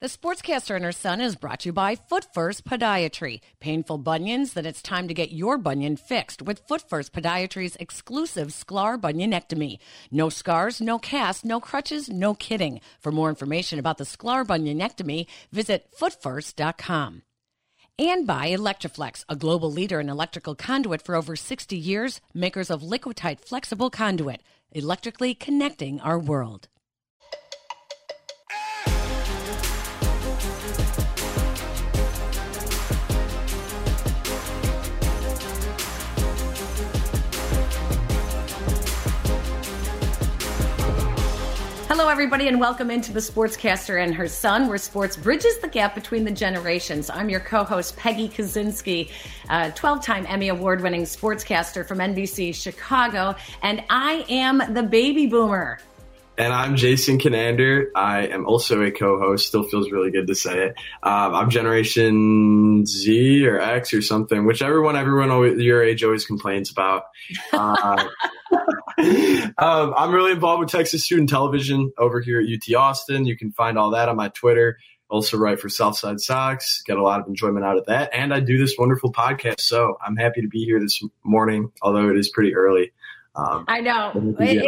The Sportscaster and her son is brought to you by Foot First Podiatry. Painful bunions? Then it's time to get your bunion fixed with Foot First Podiatry's exclusive Sklar bunionectomy. No scars, no cast, no crutches, no kidding. For more information about the Sklar bunionectomy, visit footfirst.com. And by Electri-Flex, a global leader in electrical conduit for over 60 years, makers of Liquatite flexible conduit, electrically connecting our world. Hello, everybody, and welcome into the Sportscaster and her son, where sports bridges the gap between the generations. I'm your co host, Peggy Kusinski, 12 time Emmy Award winning sportscaster from NBC Chicago, and I am the baby boomer. And I'm Jason Conander. I am also a co-host. Still feels really good to say it. Um, I'm Generation Z or X or something, whichever one everyone always, your age always complains about. Uh, um, I'm really involved with Texas Student Television over here at UT Austin. You can find all that on my Twitter. Also write for Southside Sox. Get a lot of enjoyment out of that. And I do this wonderful podcast. So I'm happy to be here this morning, although it is pretty early. Um, I know. It,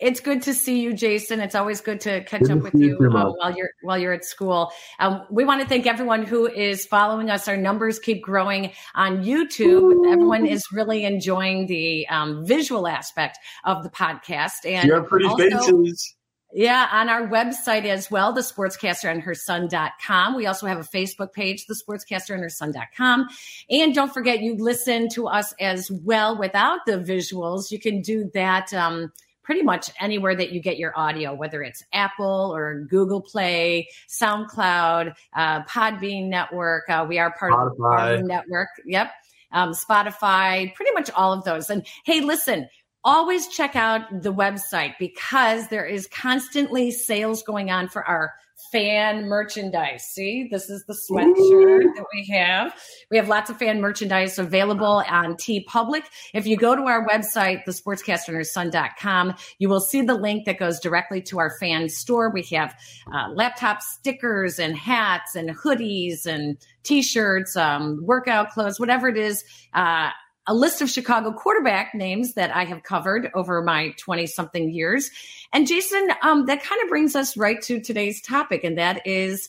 it's good to see you, Jason. It's always good to catch good up with you, you uh, while you're while you're at school. Um, we want to thank everyone who is following us. Our numbers keep growing on YouTube. Ooh. Everyone is really enjoying the um, visual aspect of the podcast, and you have pretty also, faces. Yeah, on our website as well, the sportscaster and her son.com. We also have a Facebook page, the sportscaster and her son.com. And don't forget, you listen to us as well without the visuals. You can do that. Um, pretty much anywhere that you get your audio, whether it's Apple or Google Play, SoundCloud, uh, Podbean Network. Uh, we are part Spotify. of the network. Yep. Um, Spotify, pretty much all of those. And hey, listen, always check out the website because there is constantly sales going on for our fan merchandise. See, this is the sweatshirt that we have. We have lots of fan merchandise available on TeePublic. If you go to our website, thesportscasterandherson.com, you will see the link that goes directly to our fan store. We have uh, laptop stickers and hats and hoodies and t-shirts, um, workout clothes, whatever it is. Uh, a list of Chicago quarterback names that I have covered over my 20 something years. And Jason, um, that kind of brings us right to today's topic, and that is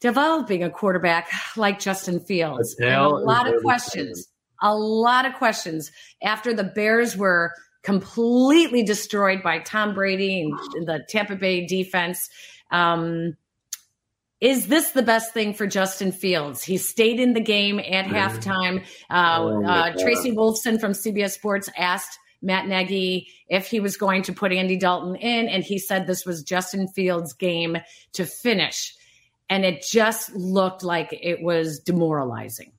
developing a quarterback like Justin Fields. And a lot of questions, a lot of questions after the Bears were completely destroyed by Tom Brady and the Tampa Bay defense. Um, is this the best thing for Justin Fields? He stayed in the game at mm-hmm. halftime. Uh, oh uh, Tracy Wolfson from CBS Sports asked Matt Nagy if he was going to put Andy Dalton in, and he said this was Justin Fields' game to finish. And it just looked like it was demoralizing.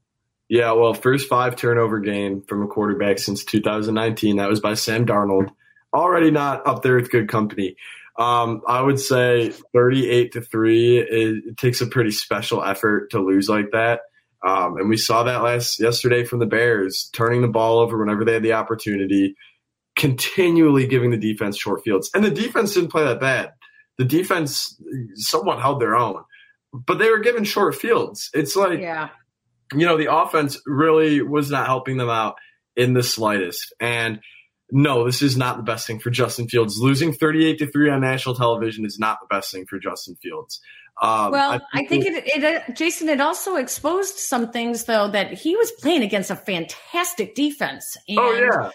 Yeah, well, first five turnover game from a quarterback since 2019. That was by Sam Darnold. Already not up there with good company. Um, I would say 38 to 3, it, it, takes a pretty special effort to lose like that. Um, and we saw that last yesterday from the Bears, turning the ball over whenever they had the opportunity, continually giving the defense short fields. And the defense didn't play that bad. The defense somewhat held their own, but they were given short fields. It's like, yeah. you know, the offense really was not helping them out in the slightest. And no, this is not the best thing for Justin Fields. Losing 38 to 3 on national television is not the best thing for Justin Fields. Um, well, I think, I think it, it, uh, Jason, it also exposed some things though that he was playing against a fantastic defense. And oh yeah.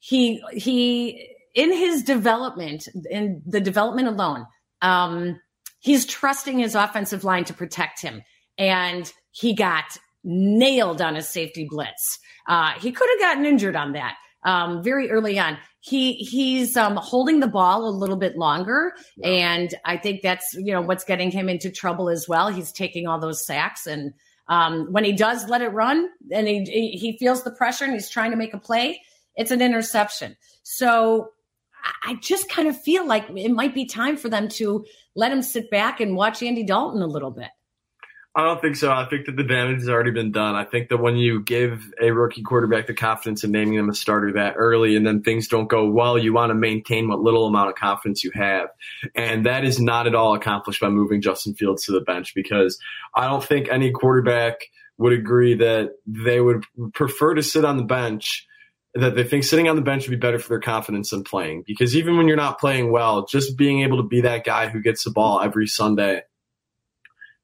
He he in his development, in the development alone, um, he's trusting his offensive line to protect him, and he got nailed on a safety blitz. Uh, he could have gotten injured on that um, very early on. He he's um, holding the ball a little bit longer, yeah. and I think that's you know what's getting him into trouble as well. He's taking all those sacks, and um, when he does let it run, and he he feels the pressure, and he's trying to make a play, it's an interception. So I just kind of feel like it might be time for them to let him sit back and watch Andy Dalton a little bit. I don't think so. I think that the damage has already been done. I think that when you give a rookie quarterback the confidence in naming them a starter that early and then things don't go well, you want to maintain what little amount of confidence you have. And that is not at all accomplished by moving Justin Fields to the bench because I don't think any quarterback would agree that they would prefer to sit on the bench that they think sitting on the bench would be better for their confidence than playing. Because even when you're not playing well, just being able to be that guy who gets the ball every Sunday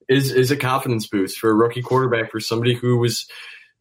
is is a confidence boost for a rookie quarterback for somebody who was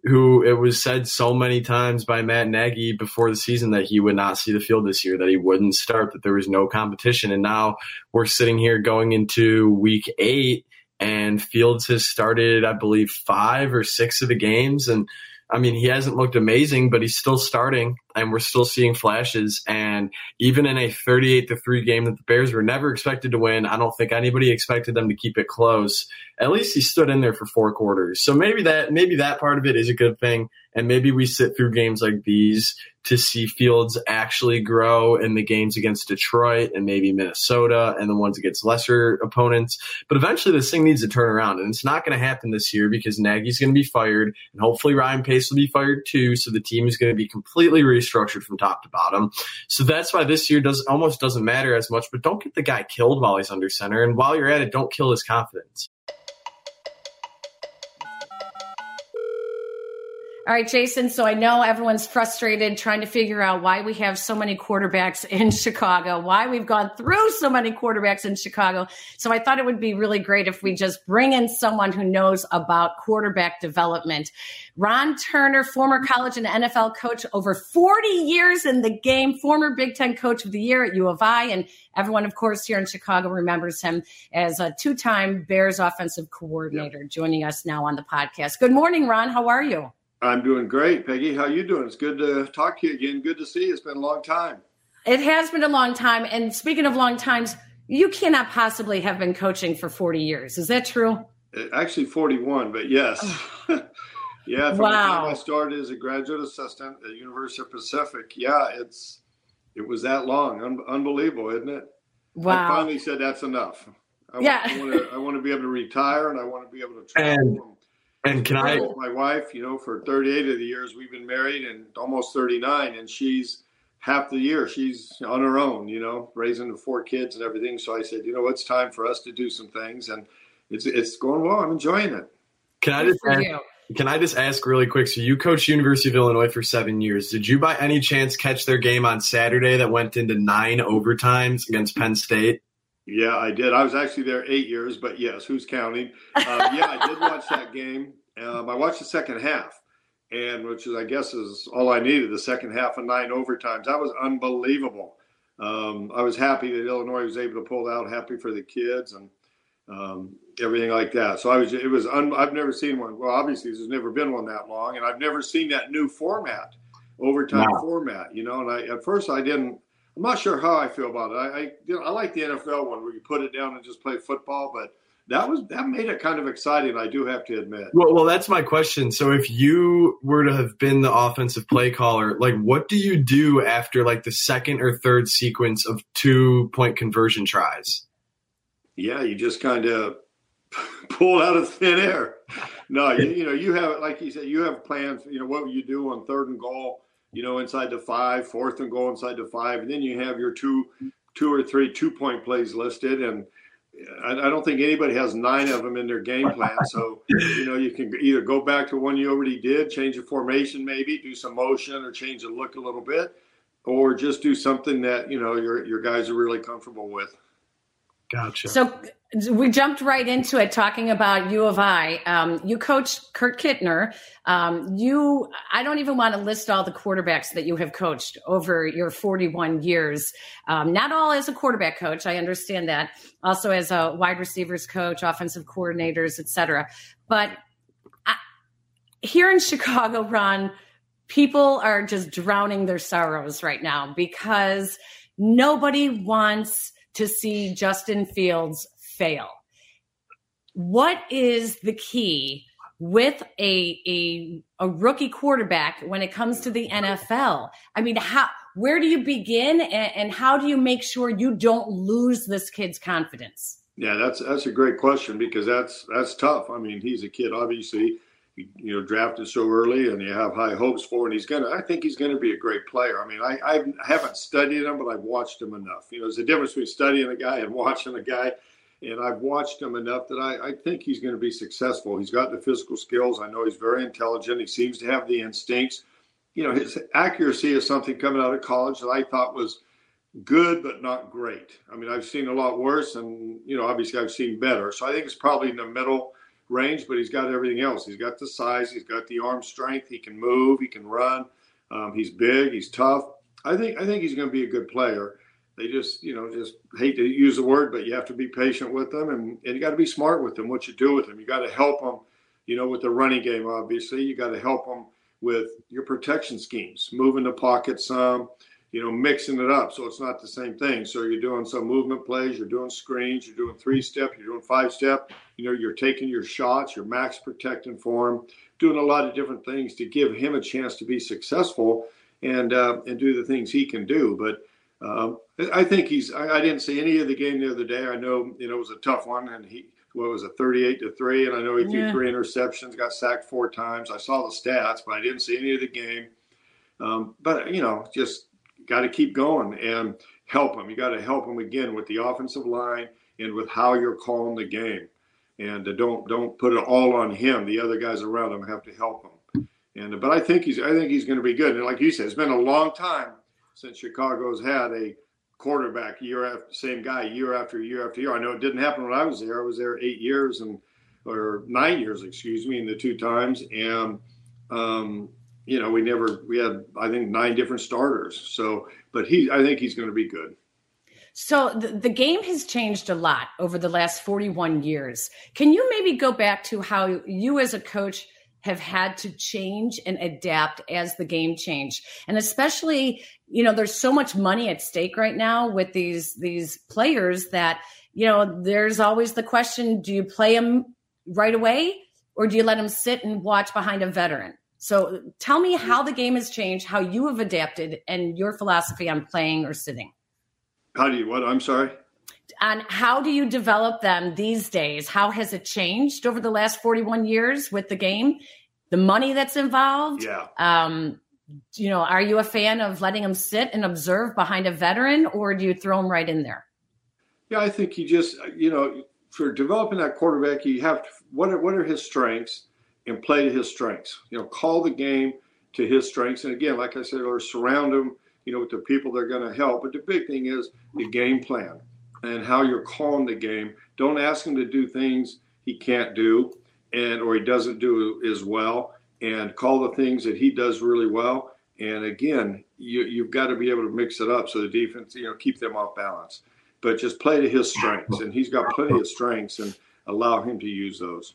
who it was said so many times by Matt Nagy before the season that he would not see the field this year, that he wouldn't start, that there was no competition. And now we're sitting here going into week eight and Fields has started, I believe, five or six of the games. And I mean, he hasn't looked amazing, but he's still starting, and we're still seeing flashes. And even in a 38 to 3 game that the Bears were never expected to win, I don't think anybody expected them to keep it close. At least he stood in there for four quarters. So maybe that maybe that part of it is a good thing. And maybe we sit through games like these to see Fields actually grow in the games against Detroit and maybe Minnesota and the ones against lesser opponents. But eventually this thing needs to turn around. And it's not going to happen this year because Nagy's going to be fired. And hopefully Ryan Pace will be fired too. So the team is going to be completely restructured from top to bottom. So that's why this year does almost doesn't matter as much. But don't get the guy killed while he's under center. And while you're at it, don't kill his confidence. All right, Jason. So I know everyone's frustrated trying to figure out why we have so many quarterbacks in Chicago, why we've gone through so many quarterbacks in Chicago. So I thought it would be really great if we just bring in someone who knows about quarterback development. Ron Turner, former college and NFL coach, over 40 years in the game, former Big Ten coach of the year at U of I. And everyone, of course, here in Chicago remembers him as a two time Bears offensive coordinator, joining us now on the podcast. Good morning, Ron. How are you? I'm doing great, Peggy. How you doing? It's good to talk to you again. Good to see you. It's been a long time. It has been a long time. And speaking of long times, you cannot possibly have been coaching for 40 years. Is that true? Uh, actually, 41, but yes. yeah, from wow. the time I started as a graduate assistant at University of Pacific, yeah, it's it was that long. Un- unbelievable, isn't it? Wow. I finally said that's enough. I yeah. Want, I, want to, I want to be able to retire and I want to be able to travel. And- and can I? My wife, you know, for 38 of the years we've been married, and almost 39, and she's half the year she's on her own, you know, raising the four kids and everything. So I said, you know, it's time for us to do some things, and it's it's going well. I'm enjoying it. Can I just ask, can I just ask really quick? So you coached University of Illinois for seven years. Did you by any chance catch their game on Saturday that went into nine overtimes against Penn State? Yeah, I did. I was actually there eight years, but yes, who's counting? Uh, yeah, I did watch that game. Um, I watched the second half, and which is, I guess, is all I needed. The second half of nine overtimes. That was unbelievable. Um, I was happy that Illinois was able to pull out. Happy for the kids and um, everything like that. So I was. It was. Un, I've never seen one. Well, obviously, there's never been one that long, and I've never seen that new format, overtime wow. format. You know, and I at first I didn't. I'm not sure how I feel about it. I, I, you know, I like the NFL one where you put it down and just play football, but that was that made it kind of exciting. I do have to admit. Well, well, that's my question. So, if you were to have been the offensive play caller, like, what do you do after like the second or third sequence of two point conversion tries? Yeah, you just kind of pull out of thin air. No, you, you know, you have like you said, you have plans. You know, what would you do on third and goal? You know, inside the five, fourth and goal inside the five, and then you have your two, two or three two point plays listed, and I, I don't think anybody has nine of them in their game plan. So you know, you can either go back to one you already did, change the formation, maybe do some motion or change the look a little bit, or just do something that you know your your guys are really comfortable with. Gotcha. So we jumped right into it talking about U of I. Um, you coached Kurt Kittner. Um, you, I don't even want to list all the quarterbacks that you have coached over your 41 years. Um, not all as a quarterback coach, I understand that. Also as a wide receivers coach, offensive coordinators, etc. But I, here in Chicago, Ron, people are just drowning their sorrows right now because nobody wants to see Justin Fields fail. What is the key with a, a, a rookie quarterback when it comes to the NFL? I mean, how where do you begin and, and how do you make sure you don't lose this kid's confidence? Yeah, that's that's a great question because that's that's tough. I mean, he's a kid, obviously, you know, drafted so early, and you have high hopes for, and he's gonna. I think he's gonna be a great player. I mean, I I haven't studied him, but I've watched him enough. You know, there's a difference between studying a guy and watching a guy, and I've watched him enough that I, I think he's going to be successful. He's got the physical skills. I know he's very intelligent. He seems to have the instincts. You know, his accuracy is something coming out of college that I thought was good but not great. I mean, I've seen a lot worse, and you know, obviously, I've seen better. So I think it's probably in the middle range, but he's got everything else. He's got the size, he's got the arm strength, he can move, he can run. Um, he's big, he's tough. I think I think he's going to be a good player. They just, you know, just hate to use the word, but you have to be patient with them, and, and you got to be smart with them. What you do with them, you got to help them. You know, with the running game, obviously, you got to help them with your protection schemes, moving the pocket some you know, mixing it up so it's not the same thing. So you're doing some movement plays, you're doing screens, you're doing three step, you're doing five step. You know, you're taking your shots, you're max protecting for him, doing a lot of different things to give him a chance to be successful and uh, and do the things he can do. But um, I think he's. I, I, didn't see any of the game the other day. I know you know it was a tough one, and he what was it, 38 to three, and I know he threw three interceptions, got sacked four times. I saw the stats, but I didn't see any of the game. Um, but you know, just got to keep going and help him. You got to help him again with the offensive line and with how you're calling the game. And uh, don't don't put it all on him. The other guys around him have to help him. And but I think he's I think he's going to be good. And like you said, it's been a long time since Chicago's had a quarterback year after same guy year after year after year. I know it didn't happen when I was there. I was there eight years and or nine years, excuse me, in the two times. And um, you know, we never we had I think nine different starters. So, but he I think he's going to be good. So the, the, game has changed a lot over the last 41 years. Can you maybe go back to how you as a coach have had to change and adapt as the game changed? And especially, you know, there's so much money at stake right now with these these players that, you know, there's always the question, do you play them right away or do you let them sit and watch behind a veteran? So tell me how the game has changed, how you have adapted, and your philosophy on playing or sitting. How do you what? I'm sorry. And how do you develop them these days? How has it changed over the last 41 years with the game? The money that's involved. Yeah. Um, you know, are you a fan of letting them sit and observe behind a veteran, or do you throw them right in there? Yeah, I think you just, you know, for developing that quarterback, you have to, what are what are his strengths? and play to his strengths. You know, call the game to his strengths. And again, like I said or surround him, you know, with the people they're going to help. But the big thing is the game plan and how you're calling the game. Don't ask him to do things he can't do and or he doesn't do as well. And call the things that he does really well. And again, you, you've got to be able to mix it up so the defense, you know, keep them off balance. But just play to his strengths, and he's got plenty of strengths, and allow him to use those.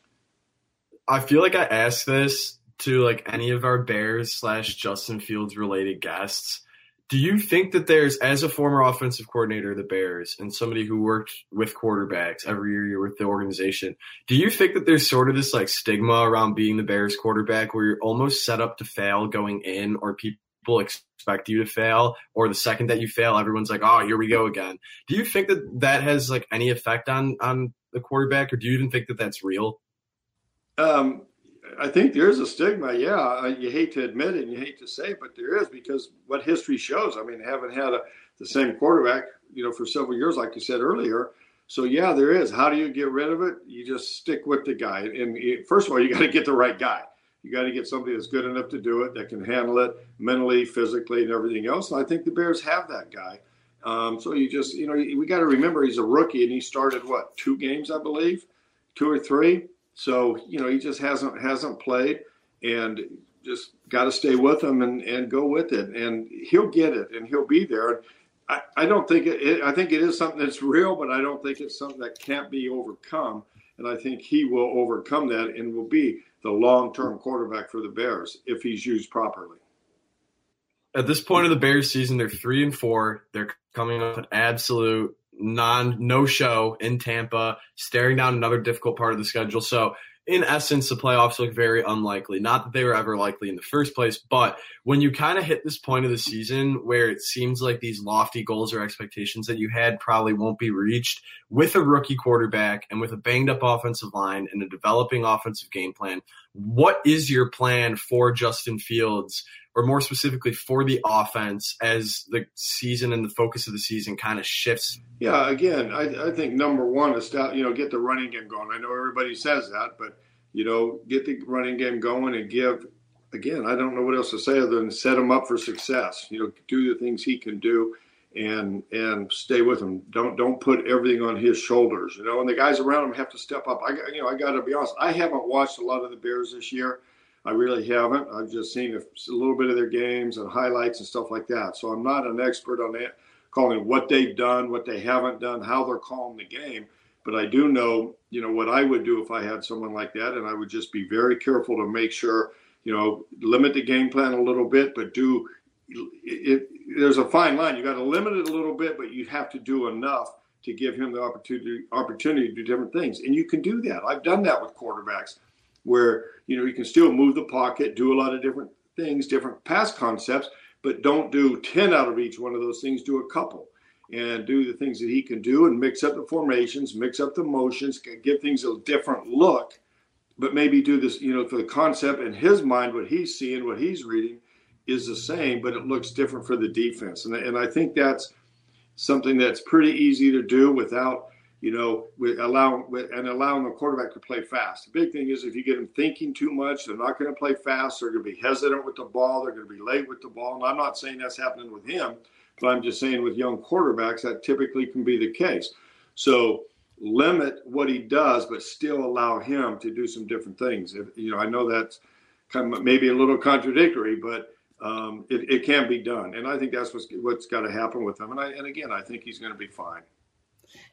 I feel like I asked this to like any of our Bears slash Justin Fields related guests. Do you think that there's, as a former offensive coordinator of the Bears and somebody who worked with quarterbacks every year you're with the organization, do you think that there's sort of this like stigma around being the Bears quarterback where you're almost set up to fail going in or people expect you to fail or the second that you fail, everyone's like, oh, here we go again. Do you think that that has like any effect on, on the quarterback or do you even think that that's real? Um, I think there is a stigma. Yeah, you hate to admit it and you hate to say it, but there is because what history shows. I mean, haven't had a, the same quarterback, you know, for several years, like you said earlier. So yeah, there is. How do you get rid of it? You just stick with the guy. And first of all, you got to get the right guy. You got to get somebody that's good enough to do it, that can handle it mentally, physically, and everything else. And I think the Bears have that guy. Um, so you just, you know, we got to remember he's a rookie and he started what two games, I believe, two or three. So you know he just hasn't hasn't played, and just got to stay with him and, and go with it, and he'll get it, and he'll be there. I, I don't think it, it, I think it is something that's real, but I don't think it's something that can't be overcome. And I think he will overcome that and will be the long term quarterback for the Bears if he's used properly. At this point of the Bears season, they're three and four. They're coming off an absolute non no show in Tampa, staring down another difficult part of the schedule. So in essence, the playoffs look very unlikely. Not that they were ever likely in the first place, but when you kind of hit this point of the season where it seems like these lofty goals or expectations that you had probably won't be reached with a rookie quarterback and with a banged up offensive line and a developing offensive game plan, what is your plan for Justin Fields or more specifically for the offense as the season and the focus of the season kind of shifts? Yeah, again, I, I think number one is to, you know get the running game going. I know everybody says that, but you know get the running game going and give. Again, I don't know what else to say other than set him up for success. You know, do the things he can do and and stay with him. Don't don't put everything on his shoulders. You know, and the guys around him have to step up. I you know I got to be honest. I haven't watched a lot of the Bears this year. I really haven't. I've just seen a, a little bit of their games and highlights and stuff like that. So I'm not an expert on that, calling what they've done, what they haven't done, how they're calling the game. But I do know, you know, what I would do if I had someone like that, and I would just be very careful to make sure, you know, limit the game plan a little bit, but do. It, there's a fine line. You got to limit it a little bit, but you have to do enough to give him the opportunity opportunity to do different things. And you can do that. I've done that with quarterbacks where you know you can still move the pocket, do a lot of different things, different pass concepts, but don't do 10 out of each one of those things, do a couple and do the things that he can do and mix up the formations, mix up the motions, give things a different look, but maybe do this, you know, for the concept in his mind, what he's seeing, what he's reading is the same, but it looks different for the defense. And, and I think that's something that's pretty easy to do without you know, with allowing and allowing the quarterback to play fast. The big thing is if you get them thinking too much, they're not going to play fast. They're going to be hesitant with the ball. They're going to be late with the ball. And I'm not saying that's happening with him, but I'm just saying with young quarterbacks that typically can be the case. So limit what he does, but still allow him to do some different things. If, you know, I know that's kind of maybe a little contradictory, but um, it, it, can be done. And I think that's what's, what's got to happen with him. And I, and again, I think he's going to be fine.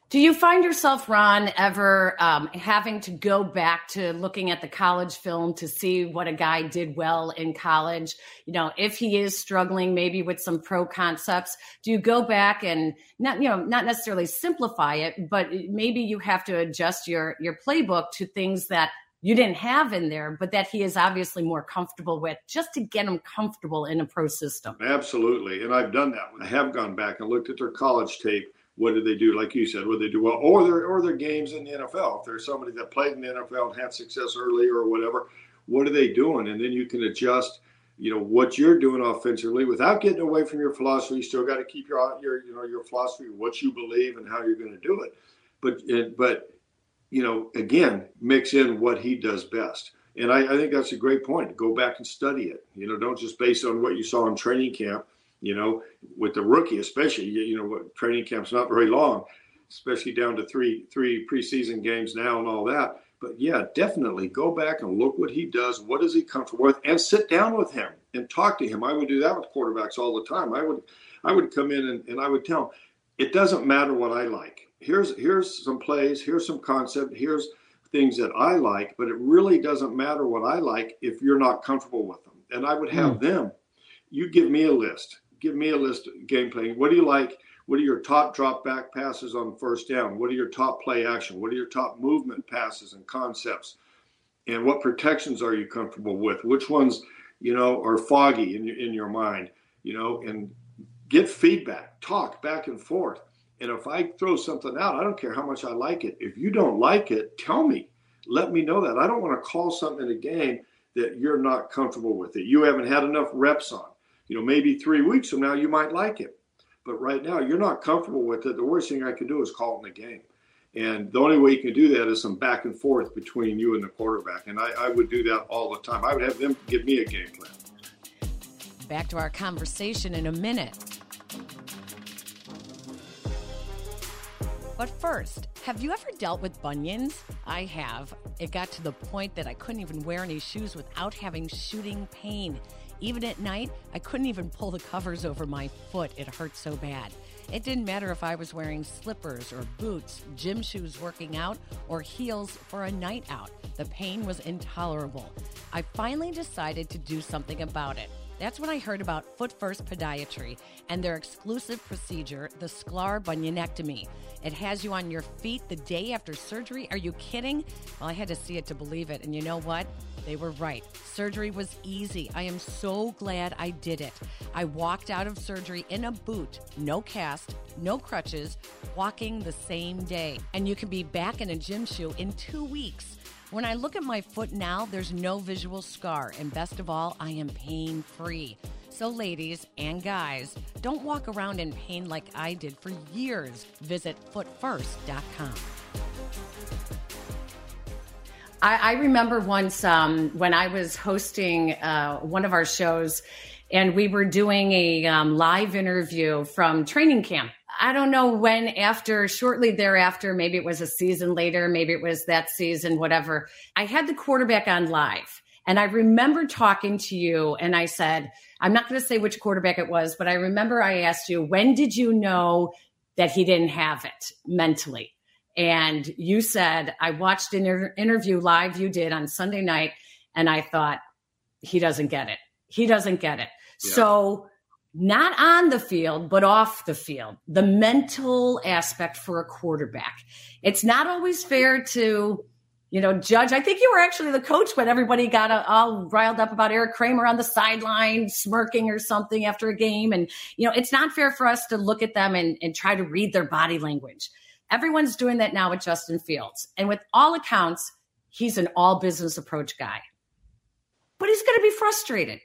Do you find yourself, Ron, ever um, having to go back to looking at the college film to see what a guy did well in college? You know, if he is struggling maybe with some pro concepts, do you go back and not, you know, not necessarily simplify it, but maybe you have to adjust your your playbook to things that you didn't have in there, but that he is obviously more comfortable with, just to get him comfortable in a pro system. Absolutely, and I've done that. I have gone back and looked at their college tape what did they do? Like you said, what they do well, or their or their games in the NFL. If there's somebody that played in the NFL and had success early or whatever, what are they doing? And then you can adjust, you know, what you're doing offensively without getting away from your philosophy. You still got to keep your your you know your philosophy, what you believe, and how you're going to do it. But but you know, again, mix in what he does best. And I, I think that's a great point. Go back and study it. You know, don't just base on what you saw in training camp you know, with the rookie especially. You, you know, training camp's not very long, especially down to three three preseason games now and all that. But yeah, definitely go back and look what he does. What is he comfortable with, and sit down with him and talk to him. I would do that with quarterbacks all the time. I would I would come in and, and I would tell him, it doesn't matter what I like. Here's here's some plays. Here's some concept. Here's things that I like, but it really doesn't matter what I like if you're not comfortable with them. And I would have mm. them. You give me a list give me a list of game playing. What do you like? What are your top drop back passes on first down? What are your top play action? What are your top movement passes and concepts? And what protections are you comfortable with? Which ones, you know, are foggy in your, in your mind? You know, and get feedback, talk back and forth. And if I throw something out, I don't care how much I like it. If you don't like it, tell me. Let me know that. I don't want to call something in a game that you're not comfortable with it. You haven't had enough reps on you know, maybe three weeks from now you might like it. But right now you're not comfortable with it. The worst thing I can do is call it in the game. And the only way you can do that is some back and forth between you and the quarterback. And I, I would do that all the time. I would have them give me a game plan. Back to our conversation in a minute. But first, have you ever dealt with bunions? I have. It got to the point that I couldn't even wear any shoes without having shooting pain. Even at night, I couldn't even pull the covers over my foot. It hurt so bad. It didn't matter if I was wearing slippers or boots, gym shoes working out, or heels for a night out. The pain was intolerable. I finally decided to do something about it. That's when I heard about Foot First Podiatry and their exclusive procedure, the Sklar bunionectomy. It has you on your feet the day after surgery. Are you kidding? Well, I had to see it to believe it. And you know what? They were right. Surgery was easy. I am so glad I did it. I walked out of surgery in a boot, no cast, no crutches, walking the same day. And you can be back in a gym shoe in two weeks. When I look at my foot now, there's no visual scar, and best of all, I am pain free. So, ladies and guys, don't walk around in pain like I did for years. Visit footfirst.com. I, I remember once um, when I was hosting uh, one of our shows, and we were doing a um, live interview from training camp I don't know when after, shortly thereafter, maybe it was a season later, maybe it was that season, whatever. I had the quarterback on live. And I remember talking to you and I said, I'm not going to say which quarterback it was, but I remember I asked you, when did you know that he didn't have it mentally? And you said, I watched an inter- interview live you did on Sunday night and I thought, he doesn't get it. He doesn't get it. Yeah. So not on the field, but off the field, the mental aspect for a quarterback. It's not always fair to, you know, judge. I think you were actually the coach when everybody got all riled up about Eric Kramer on the sideline smirking or something after a game. And, you know, it's not fair for us to look at them and, and try to read their body language. Everyone's doing that now with Justin Fields. And with all accounts, he's an all business approach guy. But he's going to be frustrated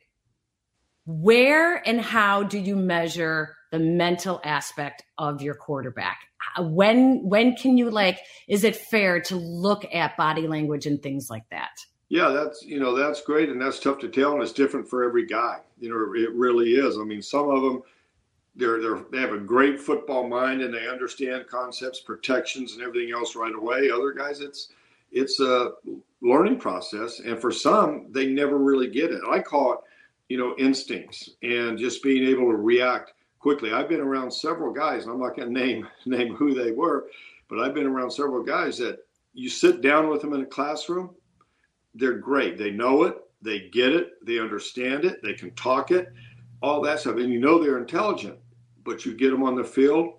where and how do you measure the mental aspect of your quarterback? Uh, when when can you like is it fair to look at body language and things like that? Yeah that's you know that's great and that's tough to tell and it's different for every guy. You know it really is. I mean some of them they're, they're they have a great football mind and they understand concepts protections and everything else right away. Other guys it's it's a learning process and for some they never really get it. I call it you know, instincts and just being able to react quickly. I've been around several guys, and I'm not going to name name who they were, but I've been around several guys that you sit down with them in a classroom, they're great. They know it, they get it, they understand it, they can talk it, all that stuff, and you know they're intelligent. But you get them on the field,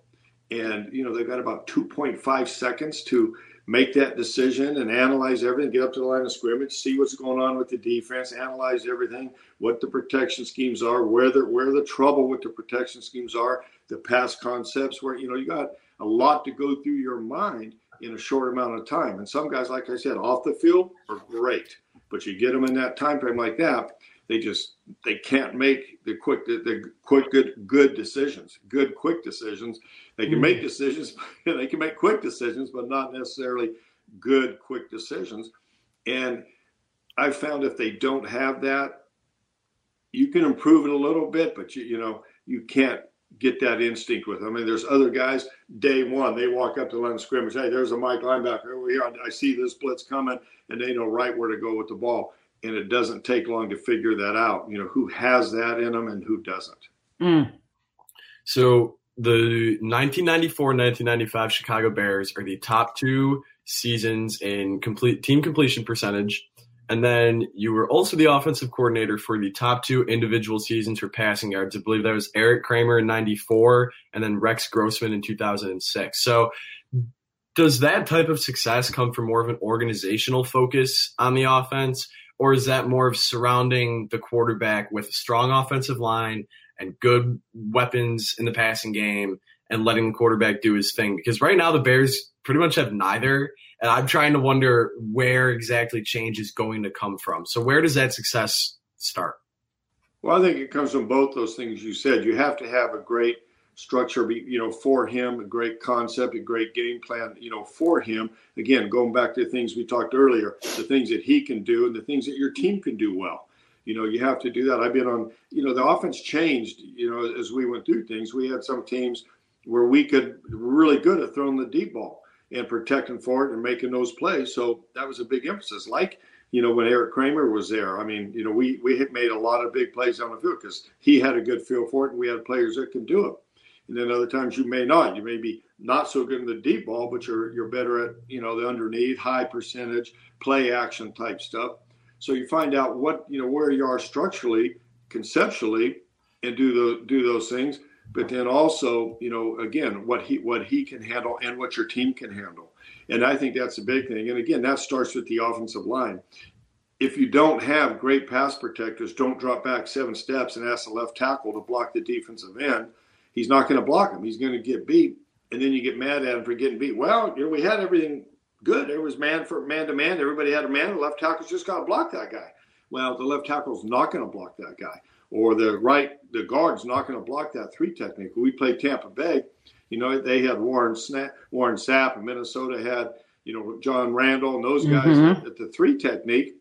and you know they've got about 2.5 seconds to make that decision and analyze everything, get up to the line of scrimmage, see what's going on with the defense, analyze everything, what the protection schemes are, where the where the trouble with the protection schemes are, the pass concepts, where you know you got a lot to go through your mind in a short amount of time. And some guys, like I said, off the field are great, but you get them in that time frame like that, they just they can't make the quick the, quick good good decisions, good quick decisions. They can make mm. decisions, they can make quick decisions, but not necessarily good quick decisions. And I found if they don't have that, you can improve it a little bit, but you you know you can't get that instinct with them. I mean, there's other guys. Day one, they walk up to the line of scrimmage. Hey, there's a Mike linebacker over here. I see this blitz coming, and they know right where to go with the ball and it doesn't take long to figure that out. You know, who has that in them and who doesn't. Mm. So the 1994-1995 Chicago Bears are the top two seasons in complete team completion percentage. And then you were also the offensive coordinator for the top two individual seasons for passing yards. I believe that was Eric Kramer in 94 and then Rex Grossman in 2006. So does that type of success come from more of an organizational focus on the offense? Or is that more of surrounding the quarterback with a strong offensive line and good weapons in the passing game and letting the quarterback do his thing? Because right now the Bears pretty much have neither. And I'm trying to wonder where exactly change is going to come from. So where does that success start? Well, I think it comes from both those things you said. You have to have a great structure, you know, for him, a great concept, a great game plan, you know, for him. Again, going back to the things we talked earlier, the things that he can do and the things that your team can do well. You know, you have to do that. I've been on, you know, the offense changed, you know, as we went through things. We had some teams where we could really good at throwing the deep ball and protecting for it and making those plays. So that was a big emphasis. Like, you know, when Eric Kramer was there, I mean, you know, we we made a lot of big plays on the field because he had a good feel for it, and we had players that could do it. And then other times you may not. You may be not so good in the deep ball, but you're you're better at you know the underneath, high percentage, play action type stuff. So you find out what you know where you are structurally, conceptually and do those do those things, but then also, you know, again, what he what he can handle and what your team can handle. And I think that's a big thing. And again, that starts with the offensive line. If you don't have great pass protectors, don't drop back seven steps and ask the left tackle to block the defensive end. He's not going to block him. He's going to get beat, and then you get mad at him for getting beat. Well, you know, we had everything good. There was man for man to man. Everybody had a man. The left tackle's just got to block that guy. Well, the left tackle's not going to block that guy, or the right the guard's not going to block that three technique. We played Tampa Bay. You know, they had Warren Snap, Warren Sapp, and Minnesota had you know John Randle and those guys mm-hmm. at the three technique.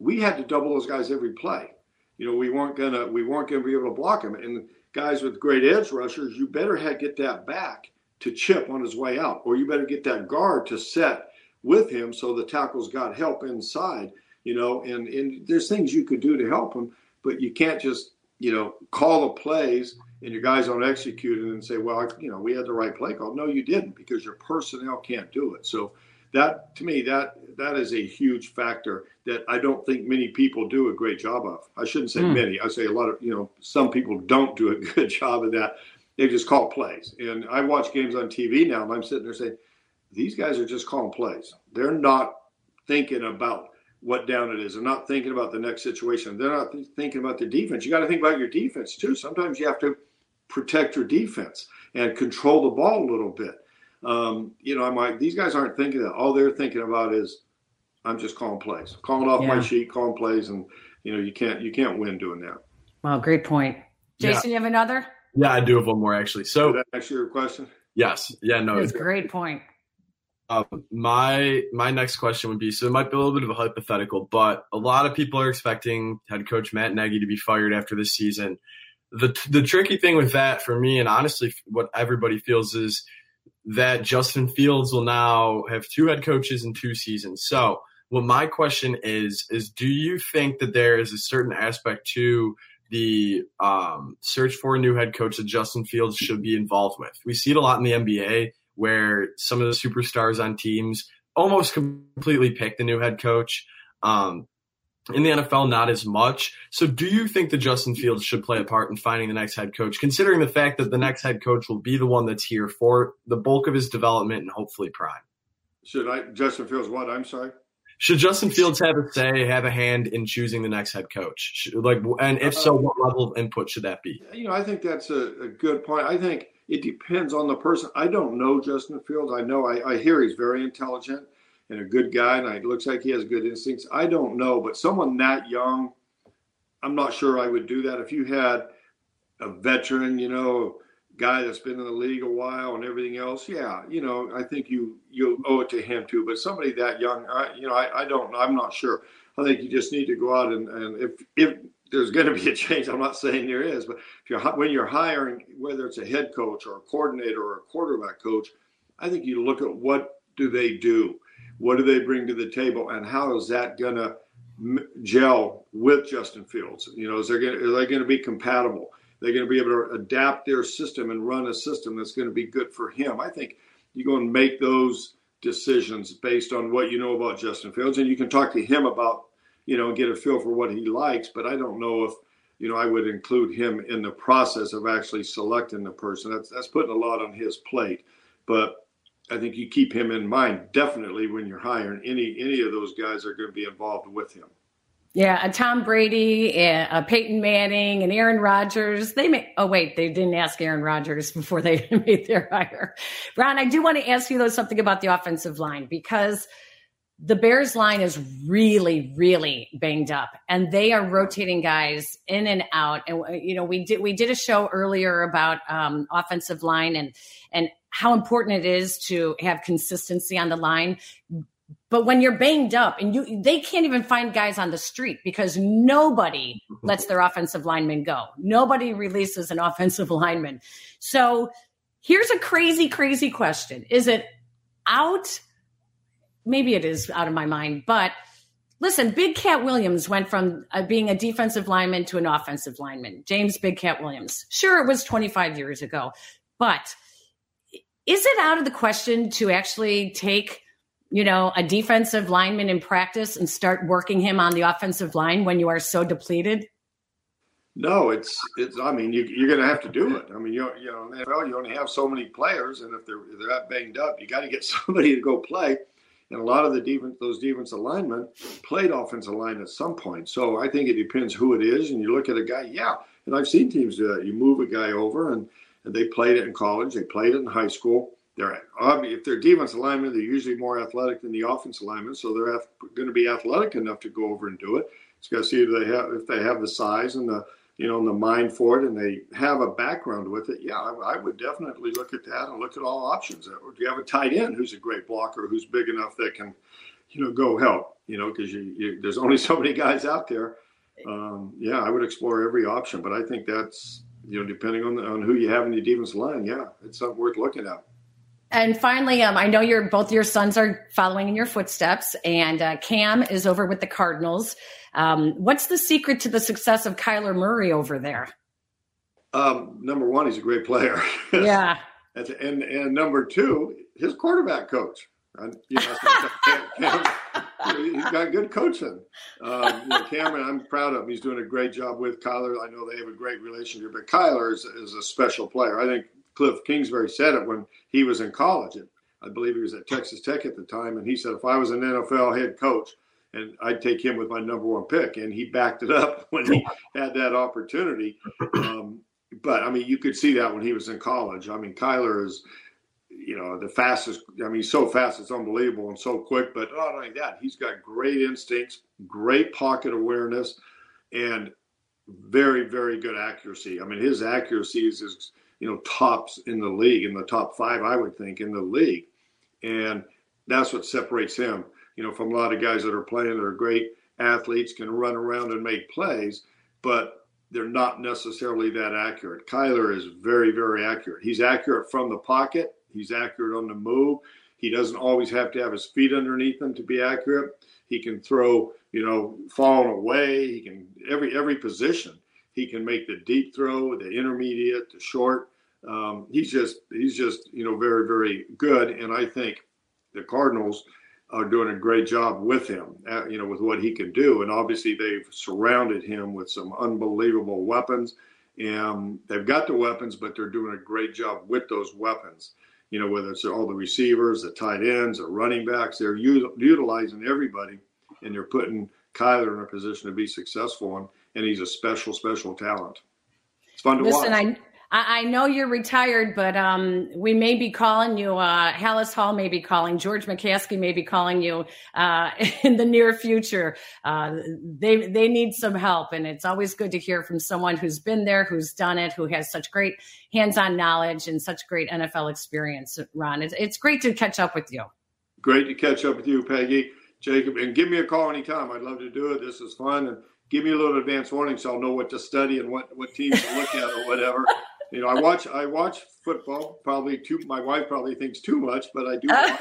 We had to double those guys every play. You know, we weren't gonna we weren't gonna be able to block them. And guys with great edge rushers, you better get that back to chip on his way out, or you better get that guard to set with him so the tackle's got help inside, you know, and, and there's things you could do to help him, but you can't just, you know, call the plays and your guys don't execute it and say, well, you know, we had the right play call. No, you didn't because your personnel can't do it. So that to me, that that is a huge factor that I don't think many people do a great job of. I shouldn't say mm. many. I say a lot of, you know, some people don't do a good job of that. They just call plays. And I watch games on TV now and I'm sitting there saying, these guys are just calling plays. They're not thinking about what down it is. They're not thinking about the next situation. They're not thinking about the defense. You got to think about your defense too. Sometimes you have to protect your defense and control the ball a little bit. Um, you know, I'm like, these guys aren't thinking that. All they're thinking about is, I'm just calling plays, calling off yeah. my sheet, calling plays, and you know, you can't you can't win doing that. Well, great point, Jason. Yeah. You have another? Yeah, I do have one more actually. So, Did that answer your question? Yes. Yeah. No. It's a great point. Um, my my next question would be so it might be a little bit of a hypothetical, but a lot of people are expecting head coach Matt Nagy to be fired after this season. The the tricky thing with that for me, and honestly, what everybody feels is that Justin Fields will now have two head coaches in two seasons. So, what my question is is do you think that there is a certain aspect to the um, search for a new head coach that Justin Fields should be involved with? We see it a lot in the NBA where some of the superstars on teams almost completely pick the new head coach. Um, in the NFL, not as much. So, do you think that Justin Fields should play a part in finding the next head coach, considering the fact that the next head coach will be the one that's here for the bulk of his development and hopefully prime? Should I, Justin Fields, what? I'm sorry? Should Justin Fields have a say, have a hand in choosing the next head coach? Should, like, and if so, what level of input should that be? You know, I think that's a, a good point. I think it depends on the person. I don't know Justin Fields. I know I, I hear he's very intelligent and a good guy, and it looks like he has good instincts. I don't know, but someone that young, I'm not sure I would do that. If you had a veteran, you know, guy that's been in the league a while and everything else, yeah, you know, I think you you owe it to him too. But somebody that young, I, you know, I, I don't, I'm not sure. I think you just need to go out and, and if if there's going to be a change. I'm not saying there is, but if you're when you're hiring, whether it's a head coach or a coordinator or a quarterback coach, I think you look at what do they do, what do they bring to the table, and how is that going to gel with Justin Fields? You know, is they going are they going to be compatible? They're going to be able to adapt their system and run a system that's going to be good for him. I think you're going to make those decisions based on what you know about Justin Fields, and you can talk to him about you know, get a feel for what he likes. But I don't know if, you know, I would include him in the process of actually selecting the person. That's that's putting a lot on his plate. But I think you keep him in mind definitely when you're hiring any any of those guys are going to be involved with him. Yeah, a Tom Brady, a Peyton Manning, and Aaron Rodgers. They may. Oh wait, they didn't ask Aaron Rodgers before they made their hire. Ron, I do want to ask you though something about the offensive line because the Bears line is really, really banged up, and they are rotating guys in and out. And you know, we did we did a show earlier about um, offensive line and and how important it is to have consistency on the line. But when you're banged up and you they can't even find guys on the street because nobody lets their offensive lineman go. Nobody releases an offensive lineman. So here's a crazy, crazy question. Is it out maybe it is out of my mind, but listen, Big Cat Williams went from uh, being a defensive lineman to an offensive lineman. James Big Cat Williams. Sure, it was 25 years ago, but is it out of the question to actually take, you know, a defensive lineman in practice and start working him on the offensive line when you are so depleted? No, it's it's. I mean, you, you're going to have to do it. I mean, you you know, in NFL, you only have so many players, and if they're if they're that banged up, you got to get somebody to go play. And a lot of the defense, those defense alignment played offensive line at some point. So I think it depends who it is. And you look at a guy, yeah. And I've seen teams do that. You move a guy over, and, and they played it in college, they played it in high school. They're if they're defense alignment, they're usually more athletic than the offense alignment, so they're going to be athletic enough to go over and do it. It's got to see if they have if they have the size and the you know, and the mind for it, and they have a background with it, yeah, I, I, would definitely look at that and look at all options. Do you have a tight end who's a great blocker, who's big enough that can, you know, go help? You know, because you, you, there's only so many guys out there. Um, yeah, I would explore every option, but I think that's you know, depending on the, on who you have in the defense line, yeah, it's something worth looking at. And finally, um, I know your both your sons are following in your footsteps, and uh, Cam is over with the Cardinals. Um, what's the secret to the success of Kyler Murray over there? Um, number one, he's a great player. Yeah. and and number two, his quarterback coach. you know, Cam, he's got good coaching. Um, you know, Cameron, I'm proud of him. He's doing a great job with Kyler. I know they have a great relationship, but Kyler is, is a special player. I think Cliff Kingsbury said it when he was in college. I believe he was at Texas Tech at the time, and he said, if I was an NFL head coach, and I'd take him with my number one pick. And he backed it up when he had that opportunity. Um, but I mean, you could see that when he was in college. I mean, Kyler is, you know, the fastest. I mean, so fast, it's unbelievable, and so quick. But not only that, he's got great instincts, great pocket awareness, and very, very good accuracy. I mean, his accuracy is, is you know, tops in the league, in the top five, I would think, in the league. And that's what separates him you know, from a lot of guys that are playing that are great athletes, can run around and make plays, but they're not necessarily that accurate. Kyler is very, very accurate. He's accurate from the pocket, he's accurate on the move. He doesn't always have to have his feet underneath him to be accurate. He can throw, you know, falling away. He can every every position. He can make the deep throw, the intermediate, the short. Um, he's just he's just you know very very good. And I think the Cardinals are doing a great job with him, uh, you know, with what he can do. And obviously, they've surrounded him with some unbelievable weapons. And they've got the weapons, but they're doing a great job with those weapons. You know, whether it's all the receivers, the tight ends, the running backs, they're u- utilizing everybody, and they're putting Kyler in a position to be successful. And, and he's a special, special talent. It's fun to Listen, watch. I- I, I know you're retired, but um, we may be calling you. Uh, Halas Hall may be calling. George McCaskey may be calling you uh, in the near future. Uh, they they need some help, and it's always good to hear from someone who's been there, who's done it, who has such great hands-on knowledge and such great NFL experience. Ron, it's, it's great to catch up with you. Great to catch up with you, Peggy, Jacob, and give me a call anytime. I'd love to do it. This is fun, and give me a little advance warning so I'll know what to study and what what teams to look at or whatever you know, I watch I watch football. Probably too. My wife probably thinks too much, but I do. Watch.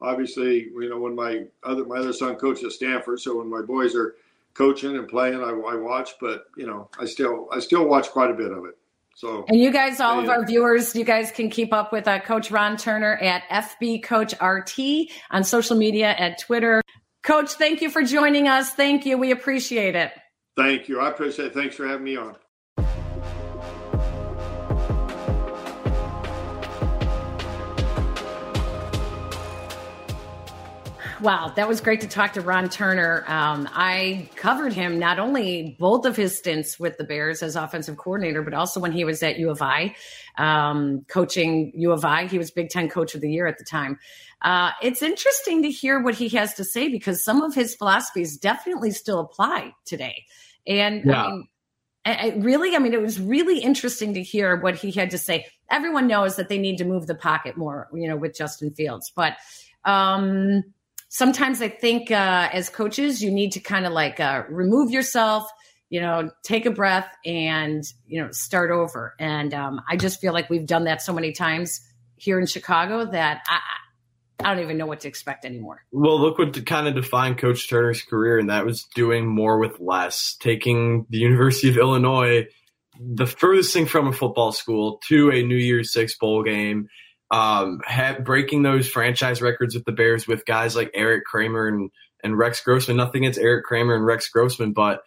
Obviously, you know, when my other my other son coaches at Stanford, so when my boys are coaching and playing, I, I watch. But you know, I still I still watch quite a bit of it. So, and you guys, all of our viewers, you guys can keep up with uh, Coach Ron Turner at FB Coach RT on social media at Twitter. Coach, thank you for joining us. Thank you. We appreciate it. Thank you. I appreciate it. Thanks for having me on. Wow, that was great to talk to Ron Turner. Um, I covered him not only both of his stints with the Bears as offensive coordinator, but also when he was at U of I, um, coaching U of I. He was Big Ten Coach of the Year at the time. Uh, it's interesting to hear what he has to say because some of his philosophies definitely still apply today. And yeah. I mean, I, really, I mean, it was really interesting to hear what he had to say. Everyone knows that they need to move the pocket more, you know, with Justin Fields, but um, sometimes I think uh, as coaches, you need to kind of like uh, remove yourself, you know, take a breath and, you know, start over. And um, I just feel like we've done that so many times here in Chicago that I, I don't even know what to expect anymore. Well, look what kind of defined Coach Turner's career, and that was doing more with less, taking the University of Illinois, the furthest thing from a football school, to a New Year's Six bowl game um, have, breaking those franchise records with the Bears with guys like Eric Kramer and, and Rex Grossman. Nothing against Eric Kramer and Rex Grossman, but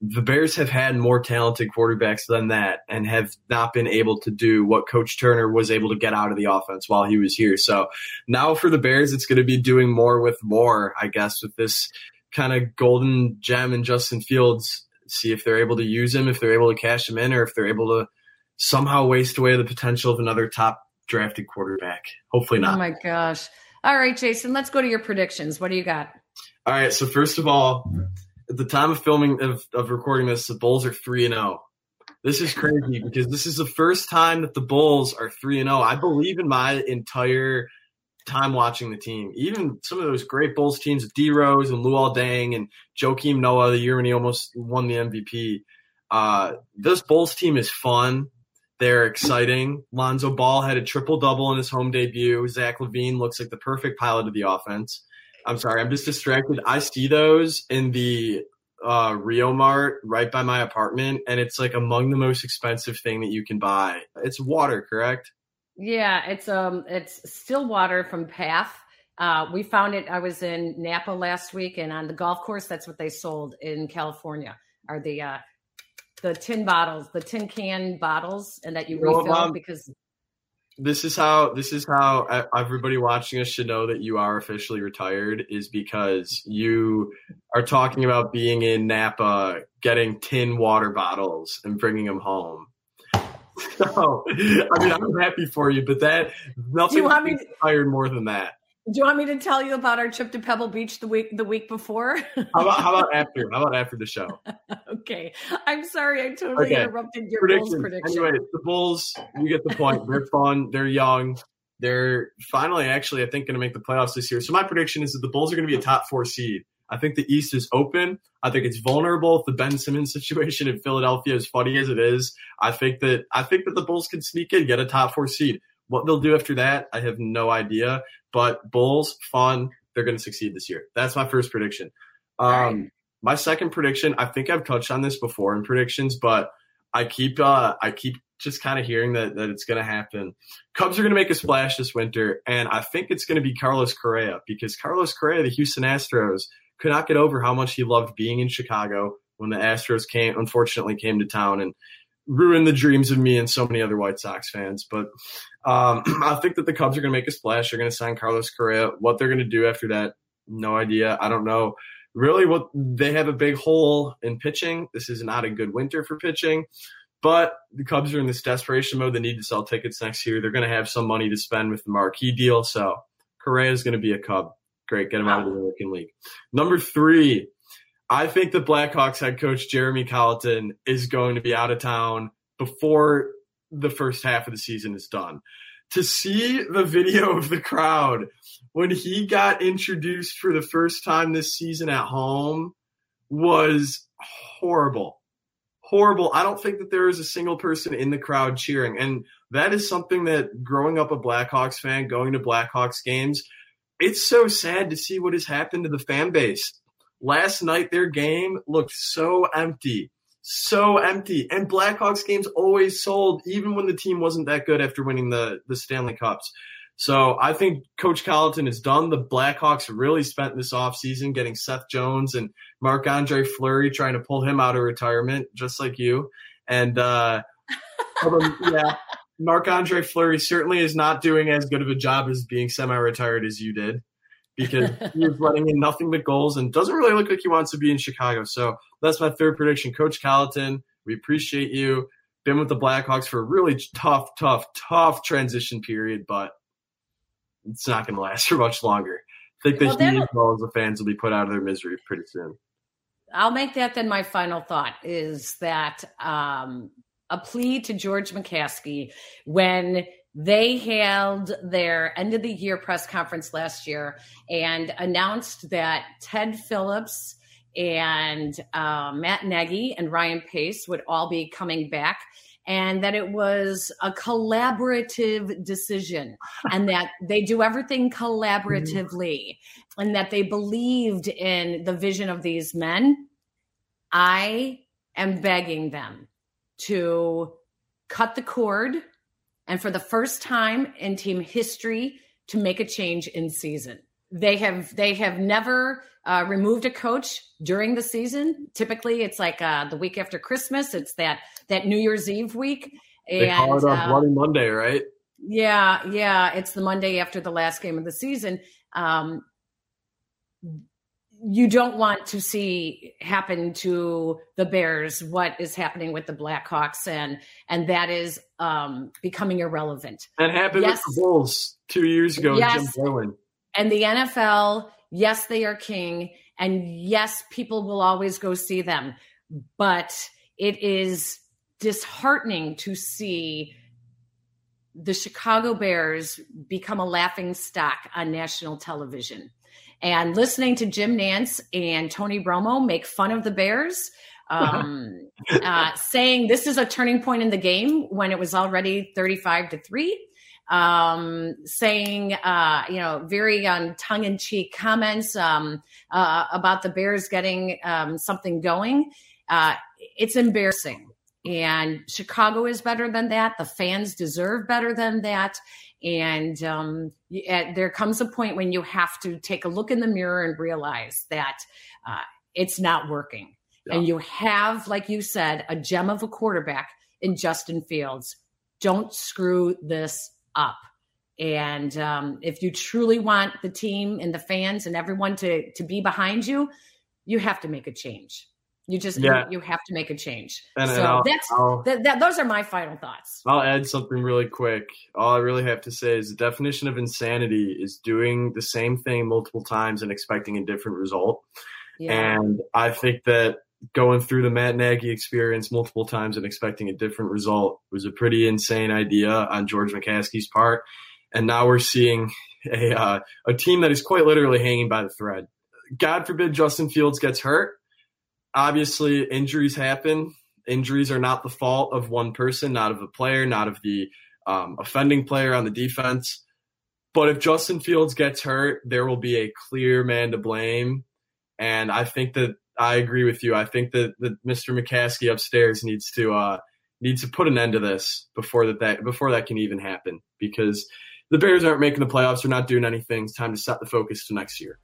the Bears have had more talented quarterbacks than that and have not been able to do what Coach Turner was able to get out of the offense while he was here. So now for the Bears, it's going to be doing more with more, I guess, with this kind of golden gem in Justin Fields. See if they're able to use him, if they're able to cash him in, or if they're able to somehow waste away the potential of another top drafted quarterback. Hopefully not. Oh my gosh. All right, Jason, let's go to your predictions. What do you got? All right. So first of all, at the time of filming of, of recording this, the Bulls are three and zero. Oh. This is crazy because this is the first time that the Bulls are three and zero. Oh. I believe in my entire time watching the team. Even some of those great Bulls teams with D Rose and Luol Deng and Joakim Noah the year when he almost won the MVP. Uh, this Bulls team is fun. They're exciting. Lonzo Ball had a triple double in his home debut. Zach LaVine looks like the perfect pilot of the offense. I'm sorry, I'm just distracted. I see those in the uh, Rio Mart right by my apartment, and it's like among the most expensive thing that you can buy. It's water, correct? Yeah, it's um, it's still water from Path. Uh, we found it. I was in Napa last week, and on the golf course, that's what they sold in California. Are the uh, the tin bottles, the tin can bottles, and that you well, refill Mom, because this is how this is how everybody watching us should know that you are officially retired is because you are talking about being in Napa, getting tin water bottles and bringing them home. So, I mean, I'm happy for you, but that nothing you want me to, more than that. Do you want me to tell you about our trip to Pebble Beach the week the week before? how, about, how about after? How about after the show? okay, I'm sorry, I totally okay. interrupted your Bulls prediction. Anyway, the Bulls, you get the point. They're fun. They're young. They're finally, actually, I think, going to make the playoffs this year. So my prediction is that the Bulls are going to be a top four seed. I think the East is open. I think it's vulnerable. If the Ben Simmons situation in Philadelphia, as funny as it is, I think that I think that the Bulls can sneak in, get a top four seed. What they'll do after that, I have no idea. But Bulls, fun. They're going to succeed this year. That's my first prediction. Um, right. My second prediction, I think I've touched on this before in predictions, but I keep uh, I keep just kind of hearing that that it's going to happen. Cubs are going to make a splash this winter, and I think it's going to be Carlos Correa because Carlos Correa, the Houston Astros, could not get over how much he loved being in Chicago when the Astros came, unfortunately, came to town and ruined the dreams of me and so many other White Sox fans. But um, I think that the Cubs are going to make a splash. They're going to sign Carlos Correa. What they're going to do after that, no idea. I don't know. Really, what they have a big hole in pitching. This is not a good winter for pitching. But the Cubs are in this desperation mode. They need to sell tickets next year. They're going to have some money to spend with the marquee deal. So Correa is going to be a Cub. Great, get him out of the American League. Number three, I think the Blackhawks head coach Jeremy Colliton is going to be out of town before the first half of the season is done. To see the video of the crowd when he got introduced for the first time this season at home was horrible. Horrible. I don't think that there is a single person in the crowd cheering. And that is something that growing up a Blackhawks fan, going to Blackhawks games, it's so sad to see what has happened to the fan base Last night, their game looked so empty, so empty. And Blackhawks games always sold, even when the team wasn't that good after winning the, the Stanley Cups. So I think Coach Colliton is done. The Blackhawks really spent this offseason getting Seth Jones and Marc Andre Fleury trying to pull him out of retirement, just like you. And uh, yeah, Marc Andre Fleury certainly is not doing as good of a job as being semi retired as you did because he's running in nothing but goals and doesn't really look like he wants to be in Chicago. So that's my third prediction. Coach Colliton, we appreciate you. Been with the Blackhawks for a really tough, tough, tough transition period, but it's not going to last for much longer. I think that well, he, as well as the fans, will be put out of their misery pretty soon. I'll make that then my final thought is that um, a plea to George McCaskey when they held their end of the year press conference last year and announced that Ted Phillips and uh, Matt Nagy and Ryan Pace would all be coming back and that it was a collaborative decision and that they do everything collaboratively and that they believed in the vision of these men. I am begging them to cut the cord and for the first time in team history to make a change in season. They have they have never uh, removed a coach during the season. Typically, it's like uh, the week after Christmas. It's that that New Year's Eve week. They call it uh, Bloody Monday, right? Yeah, yeah. It's the Monday after the last game of the season. Um, you don't want to see happen to the Bears what is happening with the Blackhawks, and and that is um, becoming irrelevant. That happened yes. with the Bulls two years ago. Yes, and the NFL. Yes, they are king, and yes, people will always go see them. But it is disheartening to see the Chicago Bears become a laughing stock on national television. And listening to Jim Nantz and Tony Romo make fun of the Bears, um, uh, saying this is a turning point in the game when it was already 35 to 3. Um, saying, uh, you know, very um, tongue in cheek comments um, uh, about the Bears getting um, something going. Uh, it's embarrassing. And Chicago is better than that. The fans deserve better than that. And um, there comes a point when you have to take a look in the mirror and realize that uh, it's not working. Yeah. And you have, like you said, a gem of a quarterback in Justin Fields. Don't screw this up. And um, if you truly want the team and the fans and everyone to to be behind you, you have to make a change. You just yeah. you, you, have to make a change. And so I'll, that's I'll, that, that, those are my final thoughts. I'll add something really quick. All I really have to say is the definition of insanity is doing the same thing multiple times and expecting a different result. Yeah. And I think that going through the Matt Nagy experience multiple times and expecting a different result was a pretty insane idea on George McCaskey's part. And now we're seeing a uh, a team that is quite literally hanging by the thread. God forbid Justin Fields gets hurt obviously injuries happen. Injuries are not the fault of one person, not of the player, not of the um, offending player on the defense. But if Justin Fields gets hurt, there will be a clear man to blame. And I think that I agree with you. I think that, that Mr. McCaskey upstairs needs to uh, needs to put an end to this before that, that before that can even happen because the Bears aren't making the playoffs. They're not doing anything. It's time to set the focus to next year.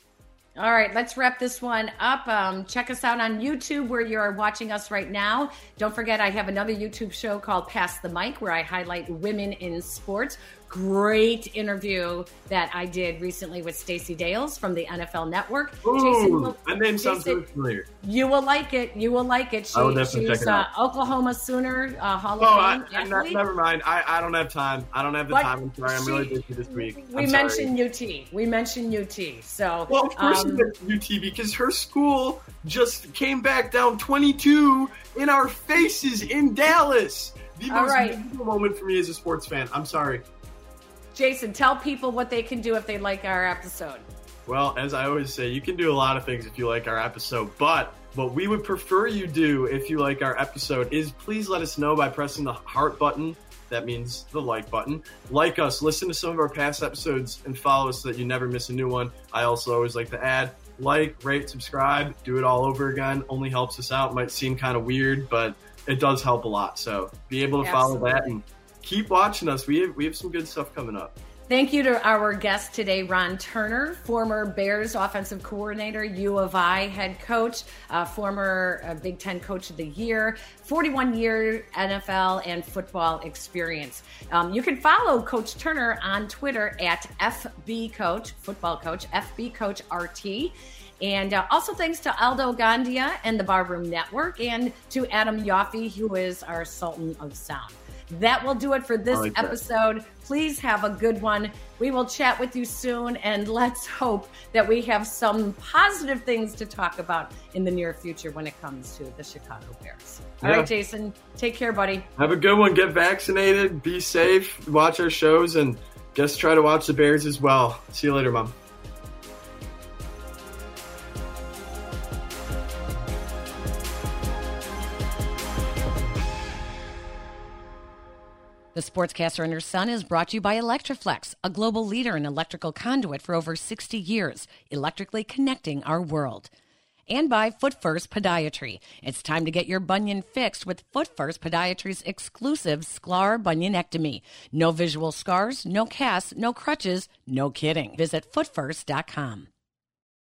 All right, let's wrap this one up. Um, check us out on YouTube where you're watching us right now. Don't forget, I have another YouTube show called Pass the Mic where I highlight women in sports great interview that I did recently with Stacey Dales from the NFL Network. Ooh, Jason, that name sounds Jason, familiar. You will like it. You will like it. She, I will definitely check it out. Uh, Oklahoma Sooner uh, Hall oh, Fame. I, never mind. I, I don't have time. I don't have the but time. I'm sorry. I'm really busy this week. I'm we sorry. mentioned UT. We mentioned UT. So well, of course um, UT because her school just came back down 22 in our faces in Dallas. The most right. moment for me as a sports fan. I'm sorry. Jason, tell people what they can do if they like our episode. Well, as I always say, you can do a lot of things if you like our episode, but what we would prefer you do if you like our episode is please let us know by pressing the heart button. That means the like button. Like us, listen to some of our past episodes, and follow us so that you never miss a new one. I also always like to add like, rate, subscribe, do it all over again. Only helps us out. Might seem kind of weird, but it does help a lot. So be able to Absolutely. follow that and keep watching us. We have we have some good stuff coming up. Thank you to our guest today, Ron Turner, former Bears offensive coordinator, U of I head coach, uh, former uh, Big Ten Coach of the Year, 41 year NFL and football experience. Um, you can follow Coach Turner on Twitter at FB Coach, football coach, FB Coach RT. And uh, also thanks to Aldo Gandia and the Barroom Network, and to Adam Yaffe, who is our Sultan of Sound. That will do it for this like episode. That. Please have a good one. We will chat with you soon, and let's hope that we have some positive things to talk about in the near future when it comes to the Chicago Bears. All yeah. right, Jason, take care, buddy. Have a good one. Get vaccinated, be safe, watch our shows, and just try to watch the Bears as well. See you later, Mom. The Sportscaster and her son is brought to you by Electri-Flex, a global leader in electrical conduit for over 60 years, electrically connecting our world. And by Foot First Podiatry. It's time to get your bunion fixed with Foot First Podiatry's exclusive Sklar bunionectomy. No visual scars, no casts, no crutches, no kidding. Visit footfirst.com.